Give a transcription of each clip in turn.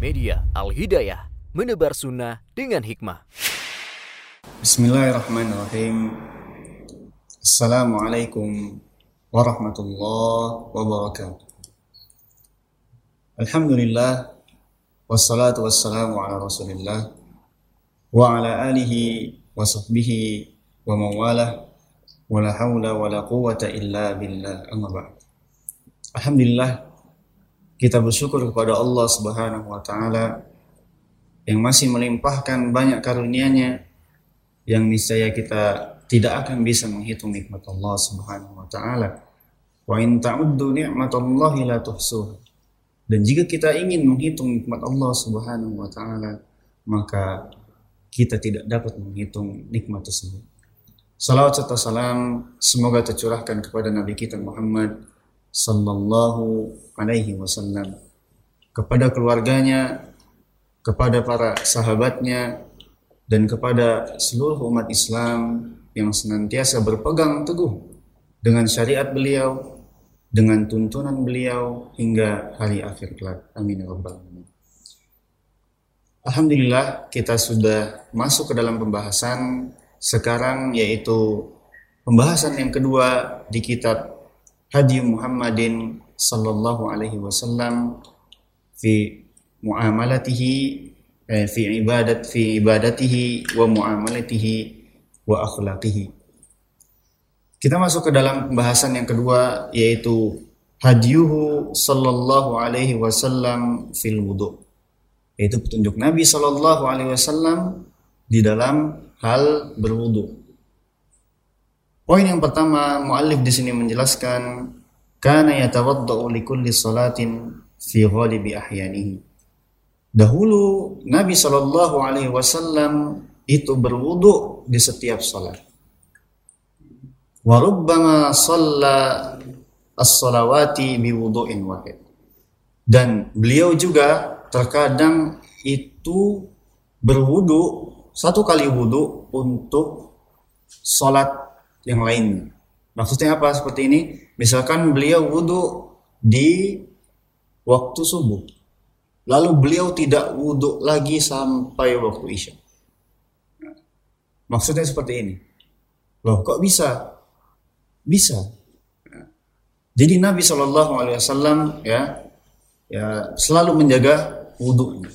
Media Al-Hidayah, menebar sunnah dengan hikmah. Bismillahirrahmanirrahim. Assalamualaikum warahmatullahi wabarakatuh. Alhamdulillah wassalatu wassalamu ala Rasulillah wa ala alihi wa sahbihi wa mawalah wa la hawla wa la quwwata illa billah. Alhamdulillah kita bersyukur kepada Allah Subhanahu wa taala yang masih melimpahkan banyak karunia-Nya yang niscaya kita tidak akan bisa menghitung nikmat Allah Subhanahu wa taala. Wa in ta'uddu ni'matallahi la tuhsuh. Dan jika kita ingin menghitung nikmat Allah Subhanahu wa taala, maka kita tidak dapat menghitung nikmat tersebut. Salawat serta salam semoga tercurahkan kepada Nabi kita Muhammad sallallahu alaihi wasallam kepada keluarganya, kepada para sahabatnya dan kepada seluruh umat Islam yang senantiasa berpegang teguh dengan syariat beliau, dengan tuntunan beliau hingga hari akhir kelak. Amin ya rabbal alamin. Alhamdulillah kita sudah masuk ke dalam pembahasan sekarang yaitu pembahasan yang kedua di kitab sallallahu alaihi wasallam fi muamalatihi eh, fi ibadat fi ibadatihi wa muamalatihi wa akhlaqihi. Kita masuk ke dalam pembahasan yang kedua yaitu hadiyuhu sallallahu alaihi wasallam fil wudu. Yaitu petunjuk Nabi sallallahu alaihi wasallam di dalam hal berwudu. Poin yang pertama, muallif di sini menjelaskan kana yatawaddau li kulli salatin fi ghalibi ahyanihi. Dahulu Nabi Shallallahu alaihi wasallam itu berwudu di setiap salat. Wa rubbama shalla as-salawati bi wudu'in wahid. Dan beliau juga terkadang itu berwudu satu kali wudu untuk salat yang lain. Maksudnya apa seperti ini? Misalkan beliau wudhu di waktu subuh. Lalu beliau tidak wudhu lagi sampai waktu isya. Maksudnya seperti ini. Loh kok bisa? Bisa. Jadi Nabi Shallallahu Alaihi Wasallam ya ya selalu menjaga wudhunya.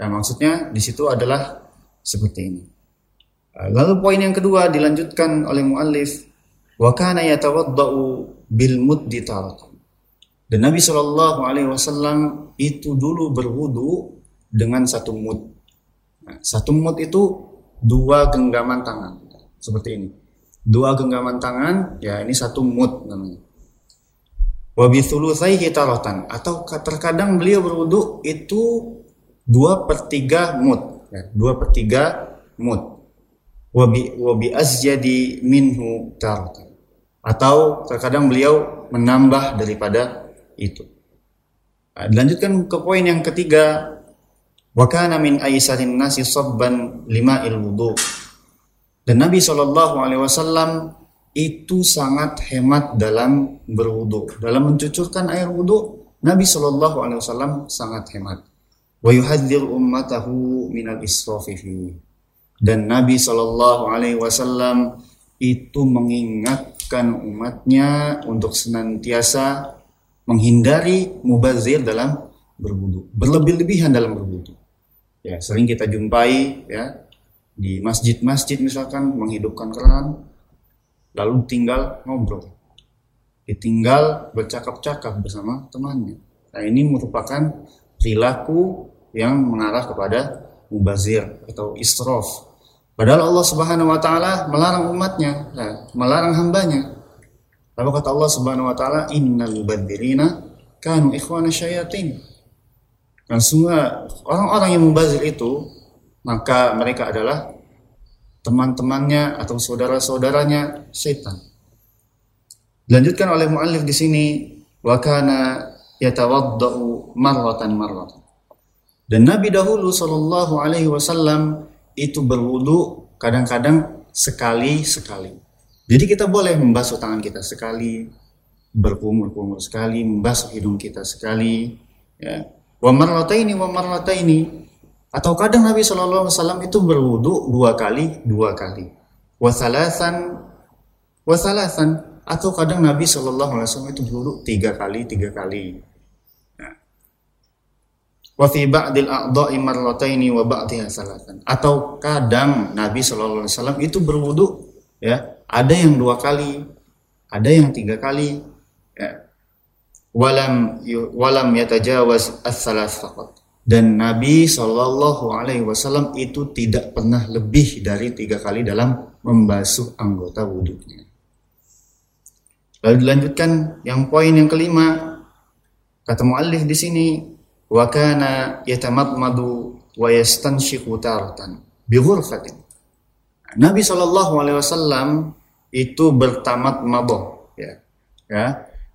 Ya maksudnya di situ adalah seperti ini. Lalu poin yang kedua dilanjutkan oleh muallif wa kana yatawaddau bil muddi taratan. Dan Nabi Shallallahu alaihi wasallam itu dulu berwudu dengan satu mud. Nah, satu mud itu dua genggaman tangan seperti ini. Dua genggaman tangan, ya ini satu mud namanya. Wa bi taratan atau terkadang beliau berwudu itu dua per tiga mud, ya, dua per tiga mud wabi wabi minhu taratan atau terkadang beliau menambah daripada itu. Nah, dilanjutkan ke poin yang ketiga wa kana min aisarin nasi sabban lima wudu. Dan Nabi Shallallahu alaihi wasallam itu sangat hemat dalam berwudu, dalam mencucurkan air wudu. Nabi Shallallahu alaihi wasallam sangat hemat. Wa yuhadzir ummatahu minal israfi dan Nabi Shallallahu Alaihi Wasallam itu mengingatkan umatnya untuk senantiasa menghindari mubazir dalam berwudu, berlebih-lebihan dalam berwudu. Ya, sering kita jumpai ya di masjid-masjid misalkan menghidupkan keran lalu tinggal ngobrol. Ditinggal bercakap-cakap bersama temannya. Nah, ini merupakan perilaku yang mengarah kepada mubazir atau istrof. Padahal Allah Subhanahu wa taala melarang umatnya, ya, melarang hambanya. Lalu kata Allah Subhanahu wa taala, "Innal mubadzirina kanu ikhwana syayatin." Dan semua orang-orang yang mubazir itu maka mereka adalah teman-temannya atau saudara-saudaranya setan. Dilanjutkan oleh muallif di sini, wa kana yatawaddau marratan marratan. Dan Nabi dahulu Shallallahu Alaihi Wasallam itu berwudu kadang-kadang sekali-sekali. Jadi kita boleh membasuh tangan kita sekali, berkumur-kumur sekali, membasuh hidung kita sekali, ya. wa marrataini wa marrataini atau kadang Nabi Shallallahu alaihi wasallam itu berwudu dua kali dua kali wa salasan wa salasan atau kadang Nabi Shallallahu alaihi wasallam itu berwudu tiga kali tiga kali wa fi ba'dil a'dha'i marrataini wa ba'dhiha salatan atau kadang Nabi sallallahu alaihi wasallam itu berwudu ya. Ada yang dua kali ada yang tiga kali ya. Walam walam yatajawaz as-salas faqat. Dan Nabi Shallallahu Alaihi Wasallam itu tidak pernah lebih dari tiga kali dalam membasuh anggota wudhunya. Lalu dilanjutkan yang poin yang kelima kata muallif di sini wa kana yatamadmadu wa yastanshiqu taratan bi ghurfatin. Nabi Shallallahu alaihi wasallam itu bertamat maboh ya. Ya.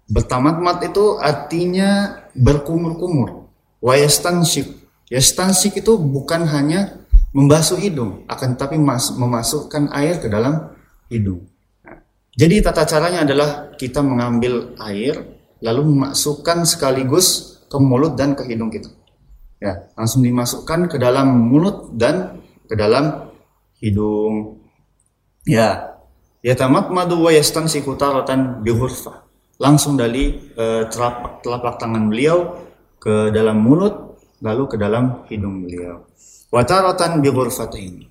Bertamat mat itu artinya berkumur-kumur. Wa. Yastanshik itu bukan hanya membasuh hidung, akan tapi memasukkan air ke dalam hidung. Nah, jadi tata caranya adalah kita mengambil air lalu memasukkan sekaligus ke mulut dan ke hidung kita. Ya, langsung dimasukkan ke dalam mulut dan ke dalam hidung. Ya. Ya tamat madu wa yastansiku taratan bihurfa. Langsung dari uh, telapak, telapak tangan beliau ke dalam mulut lalu ke dalam hidung beliau. Wa taratan bihurfatain.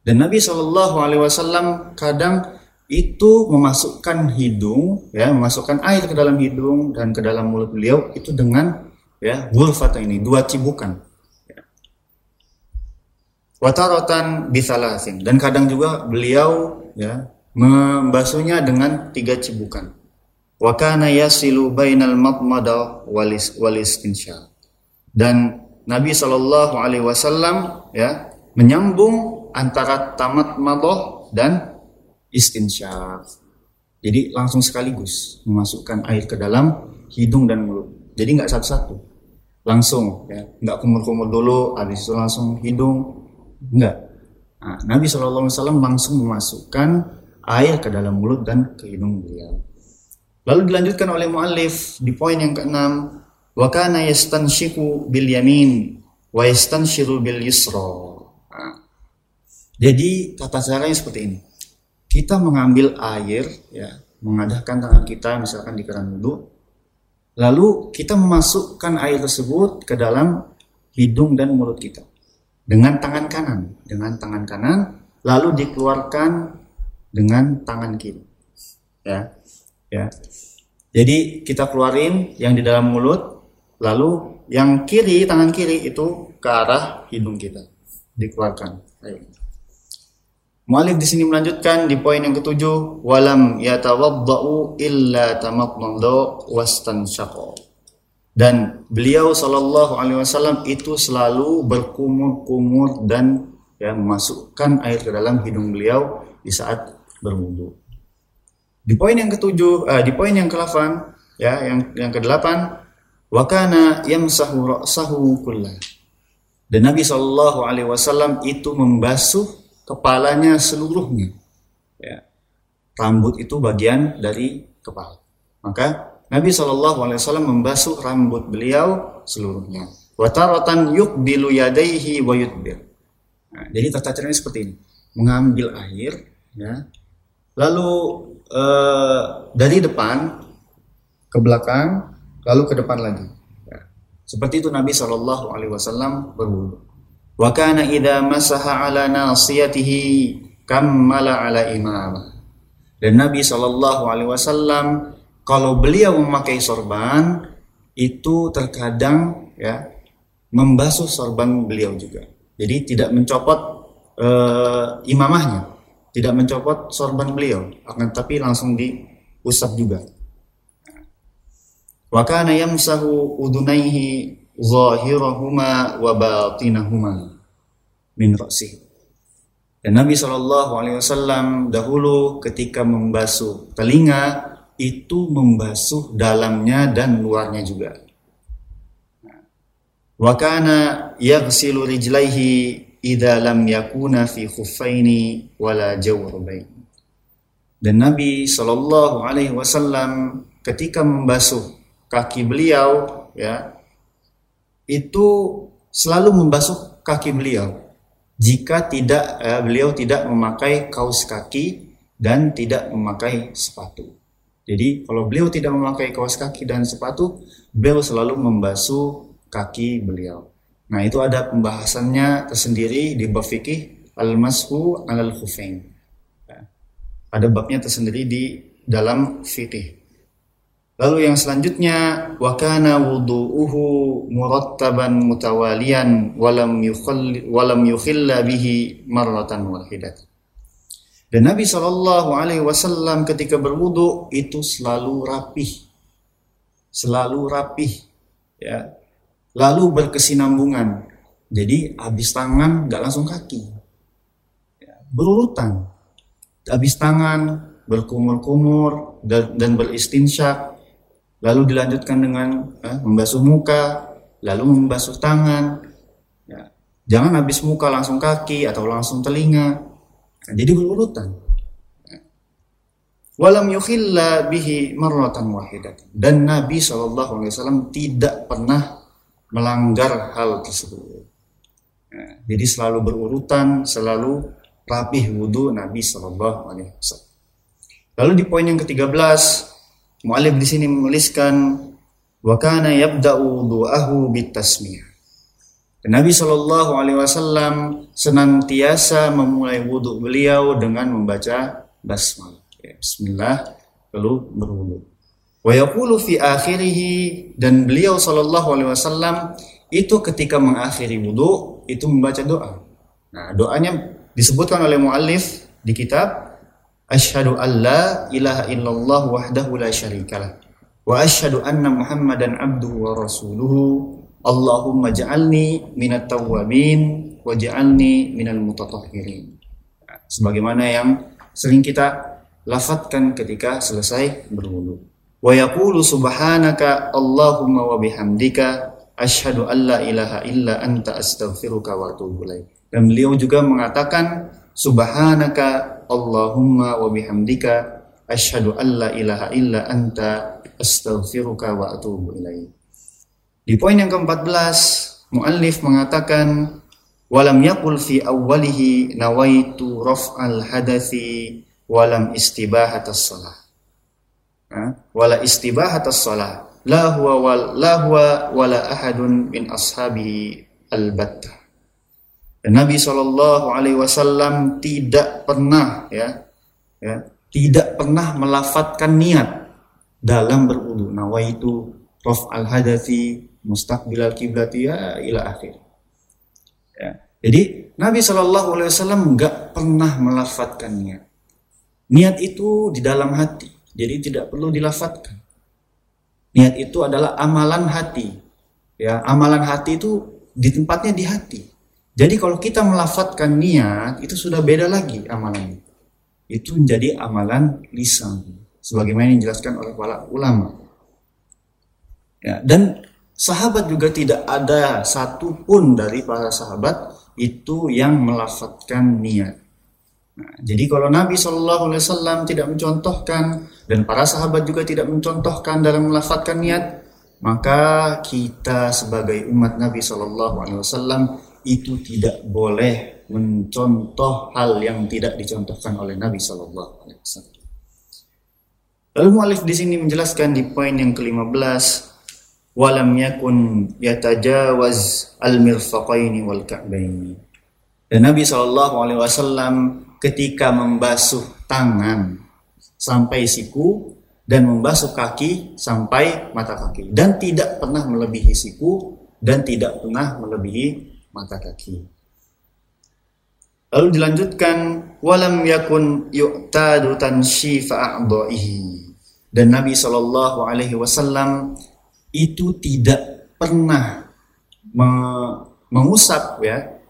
Dan Nabi Shallallahu alaihi wasallam kadang itu memasukkan hidung ya memasukkan air ke dalam hidung dan ke dalam mulut beliau itu dengan ya ghurfata ini dua cibukan. Ya. wataratan bisalasin dan kadang juga beliau ya membasuhnya dengan tiga cibukan. Wakana yasilu bainal matmada walis walis insya. Dan Nabi Wasallam ya menyambung antara tamat madoh dan istinsyaq. Jadi langsung sekaligus memasukkan air ke dalam hidung dan mulut. Jadi nggak satu-satu, langsung ya, nggak kumur-kumur dulu, habis itu langsung hidung, nggak. Nah, Nabi Shallallahu Alaihi Wasallam langsung memasukkan air ke dalam mulut dan ke hidung beliau. Lalu dilanjutkan oleh muallif di poin yang keenam, wa kana yastanshiku bil yamin wa yastanshiru bil yusra. Nah, jadi tata caranya seperti ini kita mengambil air ya mengadahkan tangan kita misalkan di keran wudhu. Lalu kita memasukkan air tersebut ke dalam hidung dan mulut kita. Dengan tangan kanan dengan tangan kanan lalu dikeluarkan dengan tangan kiri. Ya ya. Jadi kita keluarin yang di dalam mulut lalu yang kiri tangan kiri itu ke arah hidung kita. Dikeluarkan. Ayo. Mu'alif di sini melanjutkan di poin yang ketujuh walam yatawaddau illa tamatmadu wastanshaqa. Dan beliau sallallahu alaihi wasallam itu selalu berkumur-kumur dan ya memasukkan air ke dalam hidung beliau di saat berwudu. Di poin yang ketujuh, uh, di poin yang ke-8 ya, yang yang ke-8 wa kana yamsahu ra'sahu kullah. Dan Nabi sallallahu alaihi wasallam itu membasuh kepalanya seluruhnya. Ya. Rambut itu bagian dari kepala. Maka Nabi Shallallahu Alaihi Wasallam membasuh rambut beliau seluruhnya. Wataratan bilu yadaihi wa yudbir. Nah, jadi tata caranya seperti ini. Mengambil air, ya, lalu eh, dari depan ke belakang, lalu ke depan lagi. Ya. Seperti itu Nabi Shallallahu Alaihi Wasallam berwudu. Wa kana idza masaha ala nasiyatihi kammala ala imamah. Dan Nabi Shallallahu alaihi wasallam kalau beliau memakai sorban itu terkadang ya membasuh sorban beliau juga. Jadi tidak mencopot uh, imamahnya, tidak mencopot sorban beliau, akan tapi langsung diusap juga. Wa kana yamsahu udunaihi zahirahuma wa batinahuma min ra'sih. Dan Nabi Shallallahu Alaihi Wasallam dahulu ketika membasuh telinga itu membasuh dalamnya dan luarnya juga. Wa kana yaghsilu rijlaihi idza lam yakuna fi khuffaini wala jawrabain. Dan Nabi Shallallahu Alaihi Wasallam ketika membasuh kaki beliau ya itu selalu membasuh kaki beliau jika tidak eh, beliau tidak memakai kaos kaki dan tidak memakai sepatu. Jadi kalau beliau tidak memakai kaos kaki dan sepatu, beliau selalu membasuh kaki beliau. Nah itu ada pembahasannya tersendiri di bab fikih al-mashu al khufain. Ya. Ada babnya tersendiri di dalam fikih. Lalu yang selanjutnya wa kana wudu'uhu murattaban mutawalian walam yukhall walam yukhilla bihi marratan wahidat. Dan Nabi Shallallahu alaihi wasallam ketika berwudu itu selalu rapih. Selalu rapih ya. Lalu berkesinambungan. Jadi habis tangan nggak langsung kaki. Ya, berurutan. Habis tangan berkumur-kumur dan, dan beristinsyak lalu dilanjutkan dengan eh, membasuh muka, lalu membasuh tangan. Ya. Jangan habis muka langsung kaki atau langsung telinga. Nah, jadi berurutan. Ya. Walam yukhilla bihi marratan wahidat. Dan Nabi SAW tidak pernah melanggar hal tersebut. Ya. Jadi selalu berurutan, selalu rapih wudhu Nabi SAW. Lalu di poin yang ke-13 Mu'alif di sini menuliskan wa kana yabda'u wudu'ahu bitasmiyah. Nabi Shallallahu Alaihi Wasallam senantiasa memulai wudhu beliau dengan membaca basmalah. Ya, Bismillah lalu berwudhu. Wa yaqulu fi akhirih dan beliau Shallallahu Alaihi Wasallam itu ketika mengakhiri wudhu itu membaca doa. Nah doanya disebutkan oleh muallif di kitab Ashhadu an la ilaha illallah wahdahu la syarikalah wa ashhadu anna Muhammadan abduhu wa rasuluhu. Allahumma ja'alni minat tawwabin wa ja'alni minal mutatahhirin. Sebagaimana yang sering kita lafadzkan ketika selesai berwudu. Wa yaqulu subhanaka Allahumma wa bihamdika asyhadu an la ilaha illa anta astaghfiruka wa atubu ilaik. Dan beliau juga mengatakan subhanaka Allahumma wa bihamdika asyhadu an la ilaha illa anta astaghfiruka wa atubu ilaik. Di poin yang ke-14, muallif mengatakan walam yaqul fi awwalihi nawaitu raf'al hadathi walam istibahatas shalah. Wala istibahatas shalah. La huwa wal la huwa wala ahadun min ashabihi albattah. Dan Nabi Shallallahu Alaihi Wasallam tidak pernah ya, ya tidak pernah melafatkan niat dalam berwudu. Nawaitu rof al hadathi mustaqbil al kiblati ya ila akhir. Ya. Jadi Nabi Shallallahu Alaihi Wasallam nggak pernah melafatkan niat. Niat itu di dalam hati, jadi tidak perlu dilafatkan. Niat itu adalah amalan hati. Ya, amalan hati itu di tempatnya di hati. Jadi kalau kita melafatkan niat itu sudah beda lagi amalannya. Itu menjadi amalan lisan sebagaimana yang dijelaskan oleh para ulama. Ya, dan sahabat juga tidak ada satupun dari para sahabat itu yang melafatkan niat. Nah, jadi kalau Nabi Shallallahu Alaihi Wasallam tidak mencontohkan dan para sahabat juga tidak mencontohkan dalam melafatkan niat, maka kita sebagai umat Nabi Shallallahu Alaihi Wasallam itu tidak boleh mencontoh hal yang tidak dicontohkan oleh Nabi Shallallahu Alaihi Wasallam. Lalu mualif di sini menjelaskan di poin yang ke-15 walam yakun yatajawaz al-mirfaqaini wal ka'baini. Dan Nabi Shallallahu alaihi wasallam ketika membasuh tangan sampai siku dan membasuh kaki sampai mata kaki dan tidak pernah melebihi siku dan tidak pernah melebihi mata kaki. Lalu dilanjutkan walam yakun yu'tadu tanshifa a'dha'ihi. Dan Nabi Shallallahu alaihi wasallam itu tidak pernah mengusap ya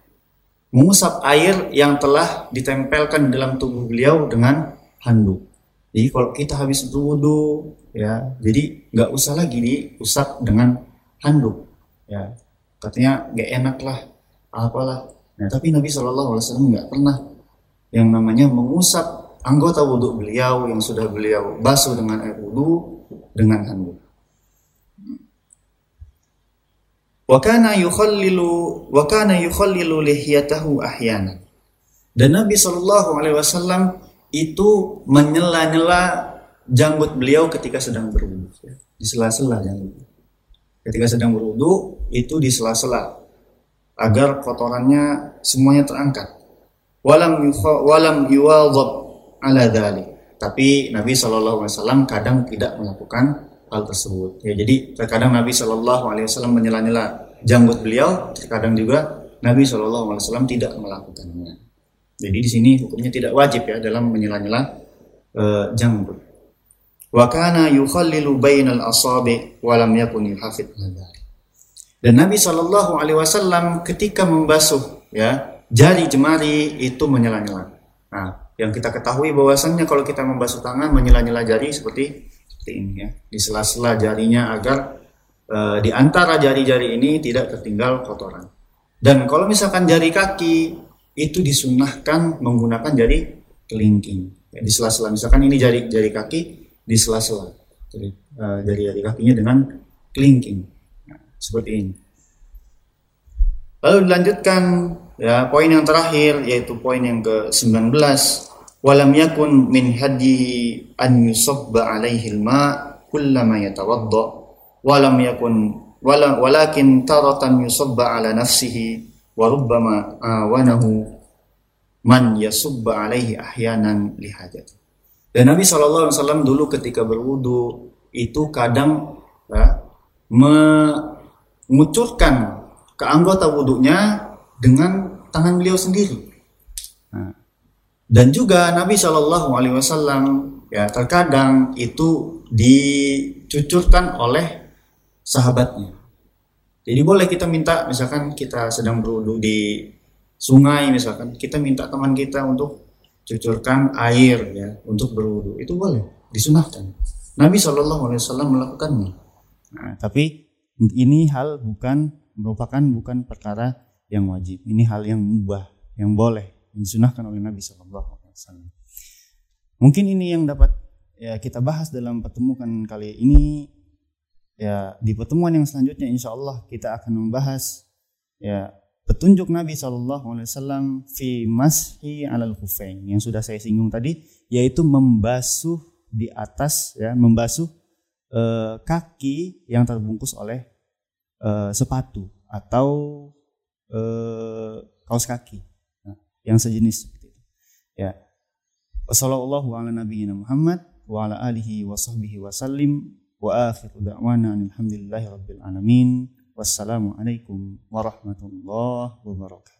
mengusap air yang telah ditempelkan dalam tubuh beliau dengan handuk. Jadi kalau kita habis berwudu ya, jadi nggak usah lagi diusap dengan handuk ya. Katanya nggak enak lah apalah. Nah, tapi Nabi Shallallahu Alaihi Wasallam nggak pernah yang namanya mengusap anggota wudhu beliau yang sudah beliau basuh dengan air wudhu dengan handuk. Wa kana yukhallilu wa kana yukhallilu lihiyatahu ahyana. Dan Nabi Shallallahu alaihi wasallam itu menyela-nyela janggut beliau ketika sedang berwudu ya. di sela-sela janggut. Ketika sedang berwudu itu di sela-sela agar kotorannya semuanya terangkat. Walam walam ala dhalik. Tapi Nabi Shallallahu alaihi wasallam kadang tidak melakukan hal tersebut. Ya, jadi terkadang Nabi Shallallahu Alaihi Wasallam menyela-nyela janggut beliau, terkadang juga Nabi Shallallahu Alaihi Wasallam tidak melakukannya. Jadi di sini hukumnya tidak wajib ya dalam menyela-nyela uh, janggut. Wa kana yukhallilu bainal asabi wa lam yakun yuhafid Dan Nabi Shallallahu Alaihi Wasallam ketika membasuh ya jari jemari itu menyela-nyela. Nah, yang kita ketahui bahwasannya kalau kita membasuh tangan menyela-nyela jari seperti seperti ini ya. Di sela-sela jarinya agar e, di antara jari-jari ini tidak tertinggal kotoran. Dan kalau misalkan jari kaki itu disunahkan menggunakan jari kelingking. Ya, di sela-sela misalkan ini jari jari kaki di sela-sela. Jadi e, jari-jari kakinya dengan kelingking seperti ini. Lalu dilanjutkan ya poin yang terakhir yaitu poin yang ke 19 walam yakun min hadihi an yusabba alaihi alma kullama yatawadda. Walam yakun wala, walakin taratan yusabba ala nafsihi wa rubbama awanahu man yasubba alaihi ahyanan lihajat dan Nabi SAW dulu ketika berwudu itu kadang ya, mengucurkan ke anggota wudhunya dengan tangan beliau sendiri dan juga Nabi Shallallahu Alaihi Wasallam ya terkadang itu dicucurkan oleh sahabatnya. Jadi boleh kita minta misalkan kita sedang berwudu di sungai misalkan kita minta teman kita untuk cucurkan air ya untuk berwudu itu boleh disunahkan. Nabi Shallallahu Alaihi Wasallam melakukannya. Nah, tapi ini hal bukan merupakan bukan perkara yang wajib. Ini hal yang mubah, yang boleh disunahkan oleh Nabi Shallallahu Alaihi Wasallam. Mungkin ini yang dapat ya kita bahas dalam pertemuan kali ini. Ya di pertemuan yang selanjutnya insya Allah kita akan membahas ya petunjuk Nabi Shallallahu Alaihi Wasallam fi mashi alal kufain yang sudah saya singgung tadi yaitu membasuh di atas ya membasuh eh, kaki yang terbungkus oleh eh, sepatu atau eh, kaos kaki yang sejenis seperti itu. Ya. Wassallallahu ala nabiyyina Muhammad wa ala alihi wa sahbihi wa sallim wa akhiru da'wana alhamdulillahi rabbil alamin. Wassalamu alaikum warahmatullahi wabarakatuh.